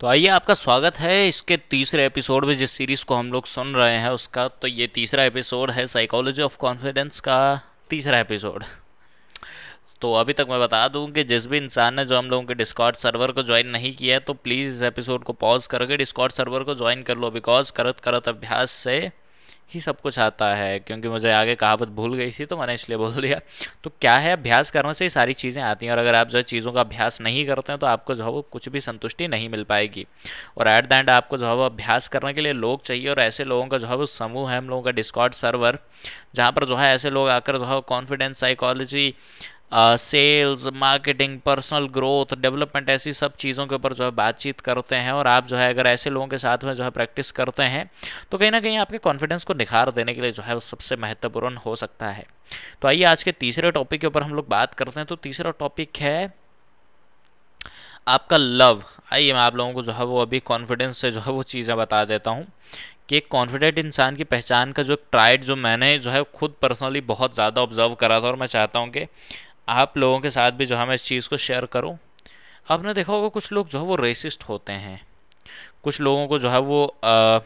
तो आइए आपका स्वागत है इसके तीसरे एपिसोड में, जिस सीरीज़ को हम लोग सुन रहे हैं उसका। तो ये तीसरा एपिसोड है साइकोलॉजी ऑफ़ कॉन्फिडेंस का तीसरा एपिसोड। तो अभी तक मैं बता दूँ कि जिस भी इंसान ने जो हम लोगों के डिस्कॉर्ड सर्वर को ज्वाइन नहीं किया है तो प्लीज़ इस एपिसोड को पॉज करके डिस्कॉर्ड सर्वर को ज्वाइन कर लो बिकॉज़ करत करत अभ्यास से ही सब कुछ आता है, क्योंकि मुझे आगे कहावत भूल गई थी तो मैंने इसलिए बोल दिया। तो क्या है, अभ्यास करने से ही सारी चीज़ें आती हैं और अगर आप जो है चीज़ों का अभ्यास नहीं करते हैं तो आपको जो है वो कुछ भी संतुष्टि नहीं मिल पाएगी। और एट द एंड आपको जो है वो अभ्यास करने के लिए लोग चाहिए और ऐसे लोगों का जो है वो समूह है, हम लोगों का डिस्कॉर्ड सर्वर जहाँ पर जो है ऐसे लोग आकर जो है confidence psychology sales marketing personal growth development ऐसी सब चीज़ों के ऊपर जो है बातचीत करते हैं और आप जो है अगर ऐसे लोगों के साथ में जो है प्रैक्टिस करते हैं तो कहीं ना कहीं आपके कॉन्फिडेंस को निखार देने के लिए जो है वो सबसे महत्वपूर्ण हो सकता है। तो आइए आज के तीसरे टॉपिक के ऊपर हम लोग बात करते हैं। तो तीसरा टॉपिक है आपका लव आइए मैं आप लोगों को जो है वो अभी कॉन्फिडेंस से जो है वो चीज़ें बता देता हूँ कि एक कॉन्फिडेंट इंसान की पहचान का जो ट्राइड जो मैंने जो है खुद पर्सनली बहुत ज़्यादा ऑब्ज़र्व करा था और मैं चाहता हूँ कि आप लोगों के साथ भी जो है मैं इस चीज़ को शेयर करूँ आपने देखा होगा कुछ लोग जो है वो रेसिस्ट होते हैं। कुछ लोगों को जो है वो आ,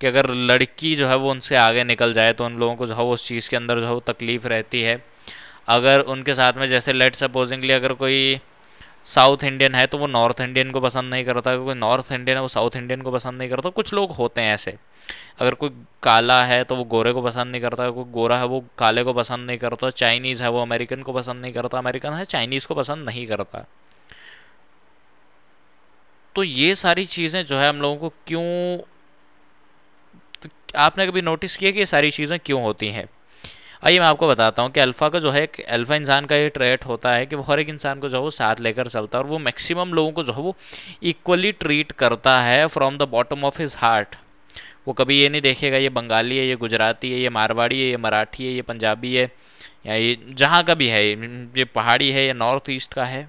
कि अगर लड़की जो है वो उनसे आगे निकल जाए तो उन लोगों को जो है वो उस चीज़ के अंदर जो है वो तकलीफ़ रहती है। अगर उनके साथ में जैसे लेट सपोजिंगली अगर कोई साउथ इंडियन है तो वो नॉर्थ इंडियन को पसंद नहीं करता कोई नॉर्थ इंडियन है वो साउथ इंडियन को पसंद नहीं करता। कुछ लोग होते हैं ऐसे। अगर कोई काला है तो वो गोरे को पसंद नहीं करता कोई गोरा है वो काले को पसंद नहीं करता, चाइनीज़ है वो अमेरिकन को पसंद नहीं करता, अमेरिकन है चाइनीज़ को पसंद नहीं करता। तो ये सारी चीज़ें जो है हम लोगों को क्यों तो आपने कभी नोटिस किया कि ये सारी चीज़ें क्यों होती हैं? आइए मैं आपको बताता हूँ कि अल्फ़ा का जो है एक अल्फ़ा इंसान का ये ट्रेट होता है कि वो हर एक इंसान को जो है वो साथ लेकर चलता है और वो मैक्सिमम लोगों को जो है वो इक्वली ट्रीट करता है from the bottom of his heart वो कभी ये नहीं देखेगा, ये बंगाली है, ये गुजराती है, ये मारवाड़ी है, ये मराठी है, ये पंजाबी है, या ये जहाँ का भी है, ये पहाड़ी है, या नॉर्थ ईस्ट का है।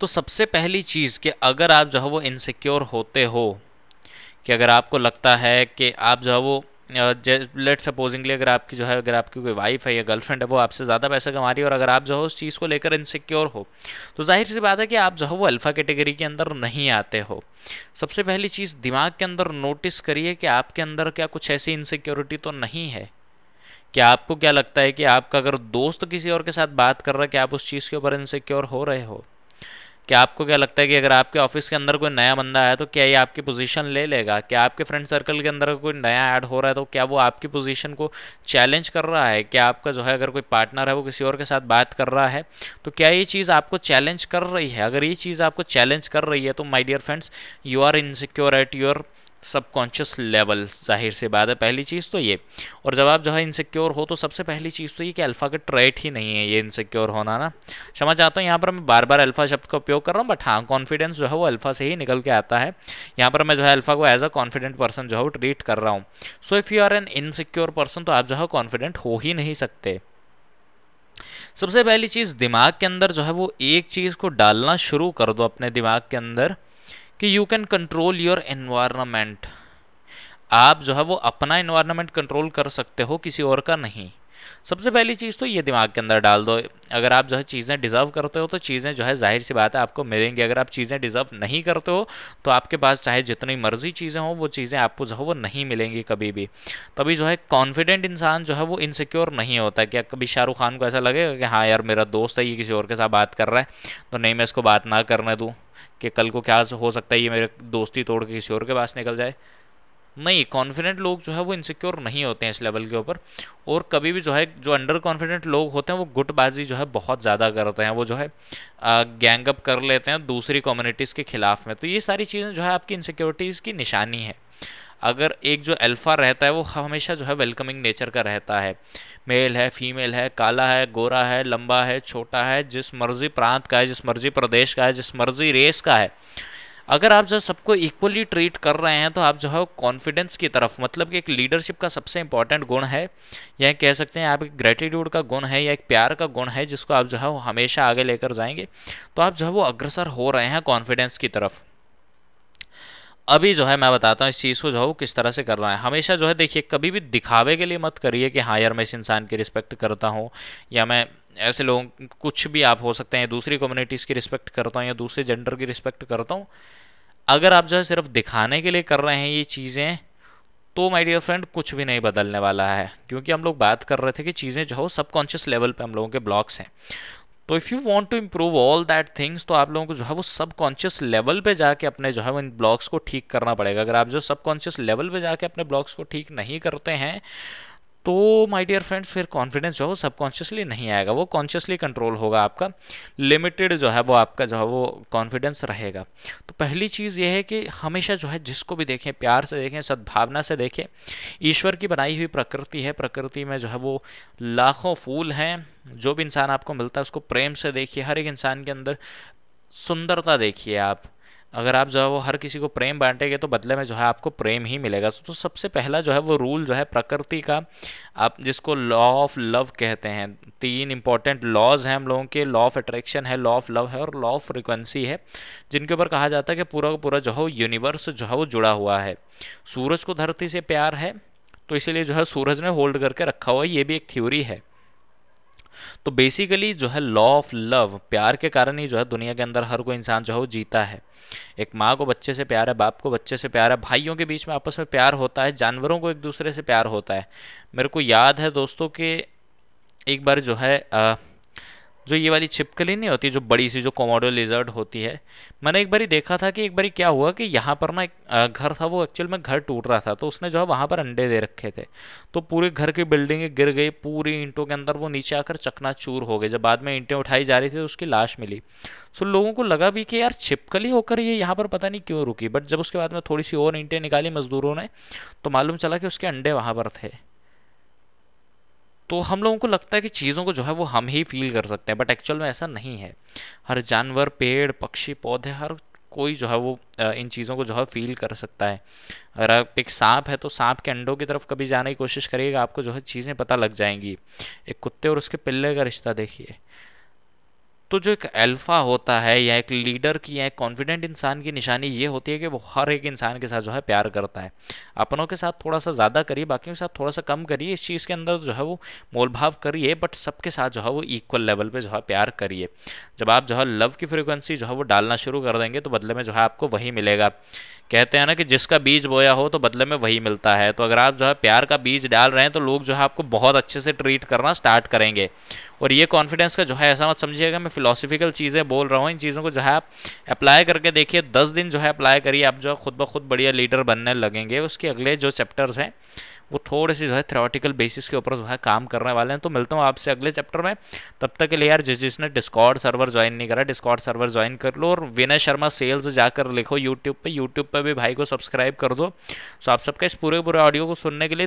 तो सबसे पहली चीज़ कि अगर आप जो है वो इनसिक्योर होते हो, कि अगर आपको लगता है कि आप जो है वो लेट सपोजिंगली अगर आपकी जो है, अगर आपकी कोई वाइफ है या गर्लफ्रेंड है, वो आपसे ज़्यादा पैसा कमा रही है और अगर आप जो है उस चीज़ को लेकर इनसिक्योर हो तो ज़ाहिर सी बात है कि आप जो है वो अल्फ़ा कैटेगरी के अंदर नहीं आते हो। सबसे पहली चीज़, दिमाग के अंदर नोटिस करिए कि आपके अंदर क्या कुछ ऐसी इनसिक्योरिटी तो नहीं है। क्या आपको क्या लगता है कि आपका अगर दोस्त किसी और के साथ बात कर रहा है कि आप उस चीज़ के ऊपर इनसिक्योर हो रहे हो? क्या आपको क्या लगता है कि अगर आपके ऑफ़िस के अंदर कोई नया बंदा आया तो क्या ये आपकी पोजीशन ले लेगा? क्या आपके फ्रेंड सर्कल के अंदर कोई नया ऐड हो रहा है तो क्या वो आपकी पोजीशन को चैलेंज कर रहा है? क्या आपका जो है अगर कोई पार्टनर है वो किसी और के साथ बात कर रहा है? तो क्या ये चीज़ आपको चैलेंज कर रही है? अगर ये चीज़ आपको चैलेंज कर रही है तो my dear friends you are insecure at your subconscious level ज़ाहिर से बात है, पहली चीज़ तो ये। और जब आप जो है इनसिक्योर हो तो सबसे पहली चीज़ तो ये कि अल्फ़ा का ट्रेट ही नहीं है ये इनसिक्योर होना ना। क्षमा चाहता हूँ, यहाँ पर मैं बार बार अल्फ़ा शब्द का उपयोग कर रहा हूँ बट हाँ कॉन्फिडेंस जो है वो अल्फ़ा से ही निकल के आता है। यहाँ पर मैं जो है अल्फ़ा को एज अ कॉन्फिडेंट पर्सन जो है वो ट्रीट कर रहा हूँ। So if you are an insecure person तो आप जो है कॉन्फिडेंट हो ही नहीं सकते। सबसे पहली चीज़, दिमाग के अंदर जो है वो एक चीज़ को डालना शुरू कर दो अपने दिमाग के अंदर। कि you can control your environment आप जो है वो अपना इन्वायरमेंट कंट्रोल कर सकते हो, किसी और का नहीं। सबसे पहली चीज़ तो ये दिमाग के अंदर डाल दो, अगर आप जो है चीज़ें डिज़र्व करते हो तो चीज़ें जो है ज़ाहिर सी बात है आपको मिलेंगी, अगर आप चीज़ें डिज़र्व नहीं करते हो तो आपके पास चाहे जितनी मर्ज़ी चीज़ें हों वो चीज़ें आपको जो है वो नहीं मिलेंगी कभी भी। तभी जो है कॉन्फिडेंट इंसान जो है वो इनसिक्योर नहीं होता क्या कभी शाहरुख खान को ऐसा लगेगा कि हाँ यार मेरा दोस्त है, ये किसी और के साथ बात कर रहा है तो नहीं मैं इसको बात ना करने दूँ कि कल को क्या हो सकता है ये मेरे दोस्ती तोड़ के किसी और के पास निकल जाए। नहीं कॉन्फिडेंट लोग जो है वो इनसिक्योर नहीं होते हैं इस लेवल के ऊपर। और कभी भी जो है, जो अंडर कॉन्फिडेंट लोग होते हैं, वो गुटबाजी जो है बहुत ज़्यादा करते हैं। वो जो है गैंगअप कर लेते हैं दूसरी कम्युनिटीज़ के खिलाफ में। तो ये सारी चीज़ें जो है आपकी इनसिक्योरिटीज़ की निशानी है। अगर एक जो अल्फ़ा रहता है, वो हमेशा जो है वेलकमिंग नेचर का रहता है। मेल है फीमेल है, काला है, गोरा है, लंबा है, छोटा है, जिस मर्ज़ी प्रांत का है, जिस मर्ज़ी प्रदेश का है, जिस मर्ज़ी रेस का है। अगर आप जो सबको इक्वली ट्रीट कर रहे हैं तो आप जो है कॉन्फिडेंस की तरफ़ मतलब कि एक लीडरशिप का सबसे इंपॉर्टेंट गुण है। या कह सकते हैं, आप एक ग्रेटिट्यूड का गुण है, या एक प्यार का गुण है, जिसको आप जो है वो हमेशा आगे लेकर जाएँगे तो आप जो है वो अग्रसर हो रहे हैं कॉन्फिडेंस की तरफ़। अभी जो है मैं बताता हूँ, इस चीज़ को जो है वो किस तरह से करना है। हमेशा जो है देखिए, कभी भी दिखावे के लिए मत करिए कि हाँ यार मैं इस इंसान की रिस्पेक्ट करता हूँ या मैं ऐसे लोग, कुछ भी आप हो सकते हैं, दूसरी कम्युनिटीज़ की रिस्पेक्ट करता हूँ या दूसरे जेंडर की रिस्पेक्ट करता हूँ। अगर आप जो है सिर्फ़ दिखाने के लिए कर रहे हैं ये चीज़ें तो माय डियर फ्रेंड कुछ भी नहीं बदलने वाला है। क्योंकि हम लोग बात कर रहे थे कि चीज़ें जो हो सबकॉन्शियस लेवल पे हम लोगों के ब्लॉक्स हैं। तो if you want to improve all that things तो आप लोगों को जो है वो सबकॉन्शियस लेवल पे जाके अपने जो है वो इन ब्लॉक्स को ठीक करना पड़ेगा। अगर आप जो सबकॉन्शियस लेवल पे जाके अपने ब्लॉक्स को ठीक नहीं करते हैं तो माय डियर फ्रेंड्स फिर कॉन्फिडेंस जो है वो सबकॉन्शियसली नहीं आएगा। वो कॉन्शियसली कंट्रोल होगा आपका। लिमिटेड जो है वो आपका जो है वो कॉन्फिडेंस रहेगा। तो पहली चीज़ ये है कि हमेशा जो है जिसको भी देखें, प्यार से देखें, सद्भावना से देखें, ईश्वर की बनाई हुई प्रकृति है। प्रकृति में जो है वो लाखों फूल हैं। जो भी इंसान आपको मिलता है उसको प्रेम से देखिए। हर एक इंसान के अंदर सुंदरता देखिए आप। अगर आप जो है वो हर किसी को प्रेम बांटेंगे तो बदले में जो है आपको प्रेम ही मिलेगा। तो सबसे पहला जो है वो रूल जो है प्रकृति का, आप जिसको लॉ ऑफ़ लव कहते हैं। तीन इंपॉर्टेंट लॉज हैं हम लोगों के लॉ ऑफ़ अट्रैक्शन है लॉ ऑफ़ लव है और लॉ ऑफ़ फ्रिक्वेंसी है, जिनके ऊपर कहा जाता है कि पूरा का पूरा जो है यूनिवर्स जो है वो जुड़ा हुआ है। सूरज को धरती से प्यार है तो इसीलिए जो है सूरज ने होल्ड करके रखा हुआ है, ये भी एक थ्योरी है। तो बेसिकली जो है लॉ ऑफ़ लव प्यार के कारण ही जो है दुनिया के अंदर हर कोई इंसान जो है वो जीता है। एक माँ को बच्चे से प्यार है बाप को बच्चे से प्यार है भाइयों के बीच में आपस में प्यार होता है जानवरों को एक दूसरे से प्यार होता है। मेरे को याद है दोस्तों के एक बार जो है आ, जो ये वाली छिपकली नहीं होती, जो बड़ी सी जो कोमोडो लिजर्ड होती है, मैंने एक बारी देखा था कि एक बारी क्या हुआ कि यहाँ पर ना एक घर था, वो एक्चुअल में घर टूट रहा था तो उसने जो है वहाँ पर अंडे दे रखे थे। तो पूरे घर की बिल्डिंग गिर गई, पूरी ईंटों के अंदर वो नीचे आकर चकना चूर हो गए, जब बाद में ईंटें उठाई जा रही थी तो उसकी लाश मिली। सो लोगों को लगा भी कि यार छिपकली होकर ये यहाँ पर पता नहीं क्यों रुकी बट जब उसके बाद में थोड़ी सी और ईंटें निकाली मजदूरों ने तो मालूम चला कि उसके अंडे वहाँ पर थे। तो हम लोगों को लगता है कि चीज़ों को जो है वो हम ही फील कर सकते हैं बट एक्चुअल में ऐसा नहीं है। हर जानवर, पेड़, पक्षी, पौधे, हर कोई जो है वो इन चीज़ों को जो है फील कर सकता है। अगर आप एक सांप है तो सांप के अंडों की तरफ़ कभी जाने की कोशिश करिएगा, आपको जो है चीज़ें पता लग जाएँगी। एक कुत्ते और उसके पिल्ले का रिश्ता देखिए। तो जो एक अल्फ़ा होता है या एक लीडर की या एक कॉन्फिडेंट इंसान की निशानी ये होती है कि वो हर एक इंसान के साथ जो है प्यार करता है। अपनों के साथ थोड़ा सा ज़्यादा करिए बाकी के साथ थोड़ा सा कम करिए, इस चीज़ के अंदर जो है वो मोलभाव करिए बट सबके साथ जो है वो इक्वल लेवल पर जो है प्यार करिए। जब आप जो है लव की फ्रिक्वेंसी जो है वो डालना शुरू कर देंगे तो बदले में जो है आपको वही मिलेगा। कहते हैं ना कि जिसका बीज बोया हो तो बदले में वही मिलता है। तो अगर आप जो है प्यार का बीज डाल रहे हैं तो लोग जो है आपको बहुत अच्छे से ट्रीट करना स्टार्ट करेंगे। और ये कॉन्फिडेंस का जो है, ऐसा मत समझिएगा, मैं फिलोसफिकल चीज़ें बोल रहा हूँ, इन चीज़ों को जो है आप अप्लाई करके देखिए, दस दिन जो है अप्लाई करिए, आप जो खुद ब खुद बढ़िया लीडर बनने लगेंगे। उसके अगले जो चैप्टर्स हैं, वो थोड़े से जो है थ्रोटिकल बेसिस के ऊपर जो है काम करने वाले हैं। तो मिलता हूँ आपसे अगले चैप्टर में। तब तक के लिए यार, जिस जिसने डिस्कॉर्ड सर्वर ज्वाइन नहीं करा डिस्कॉर्ड सर्वर ज्वाइन कर लो और विनय शर्मा सेल्स जाकर लिखो यूट्यूब पे। यूट्यूब पे भी भाई को सब्सक्राइब कर दो। सो आप सबका इस पूरे पूरे ऑडियो को सुनने के लिए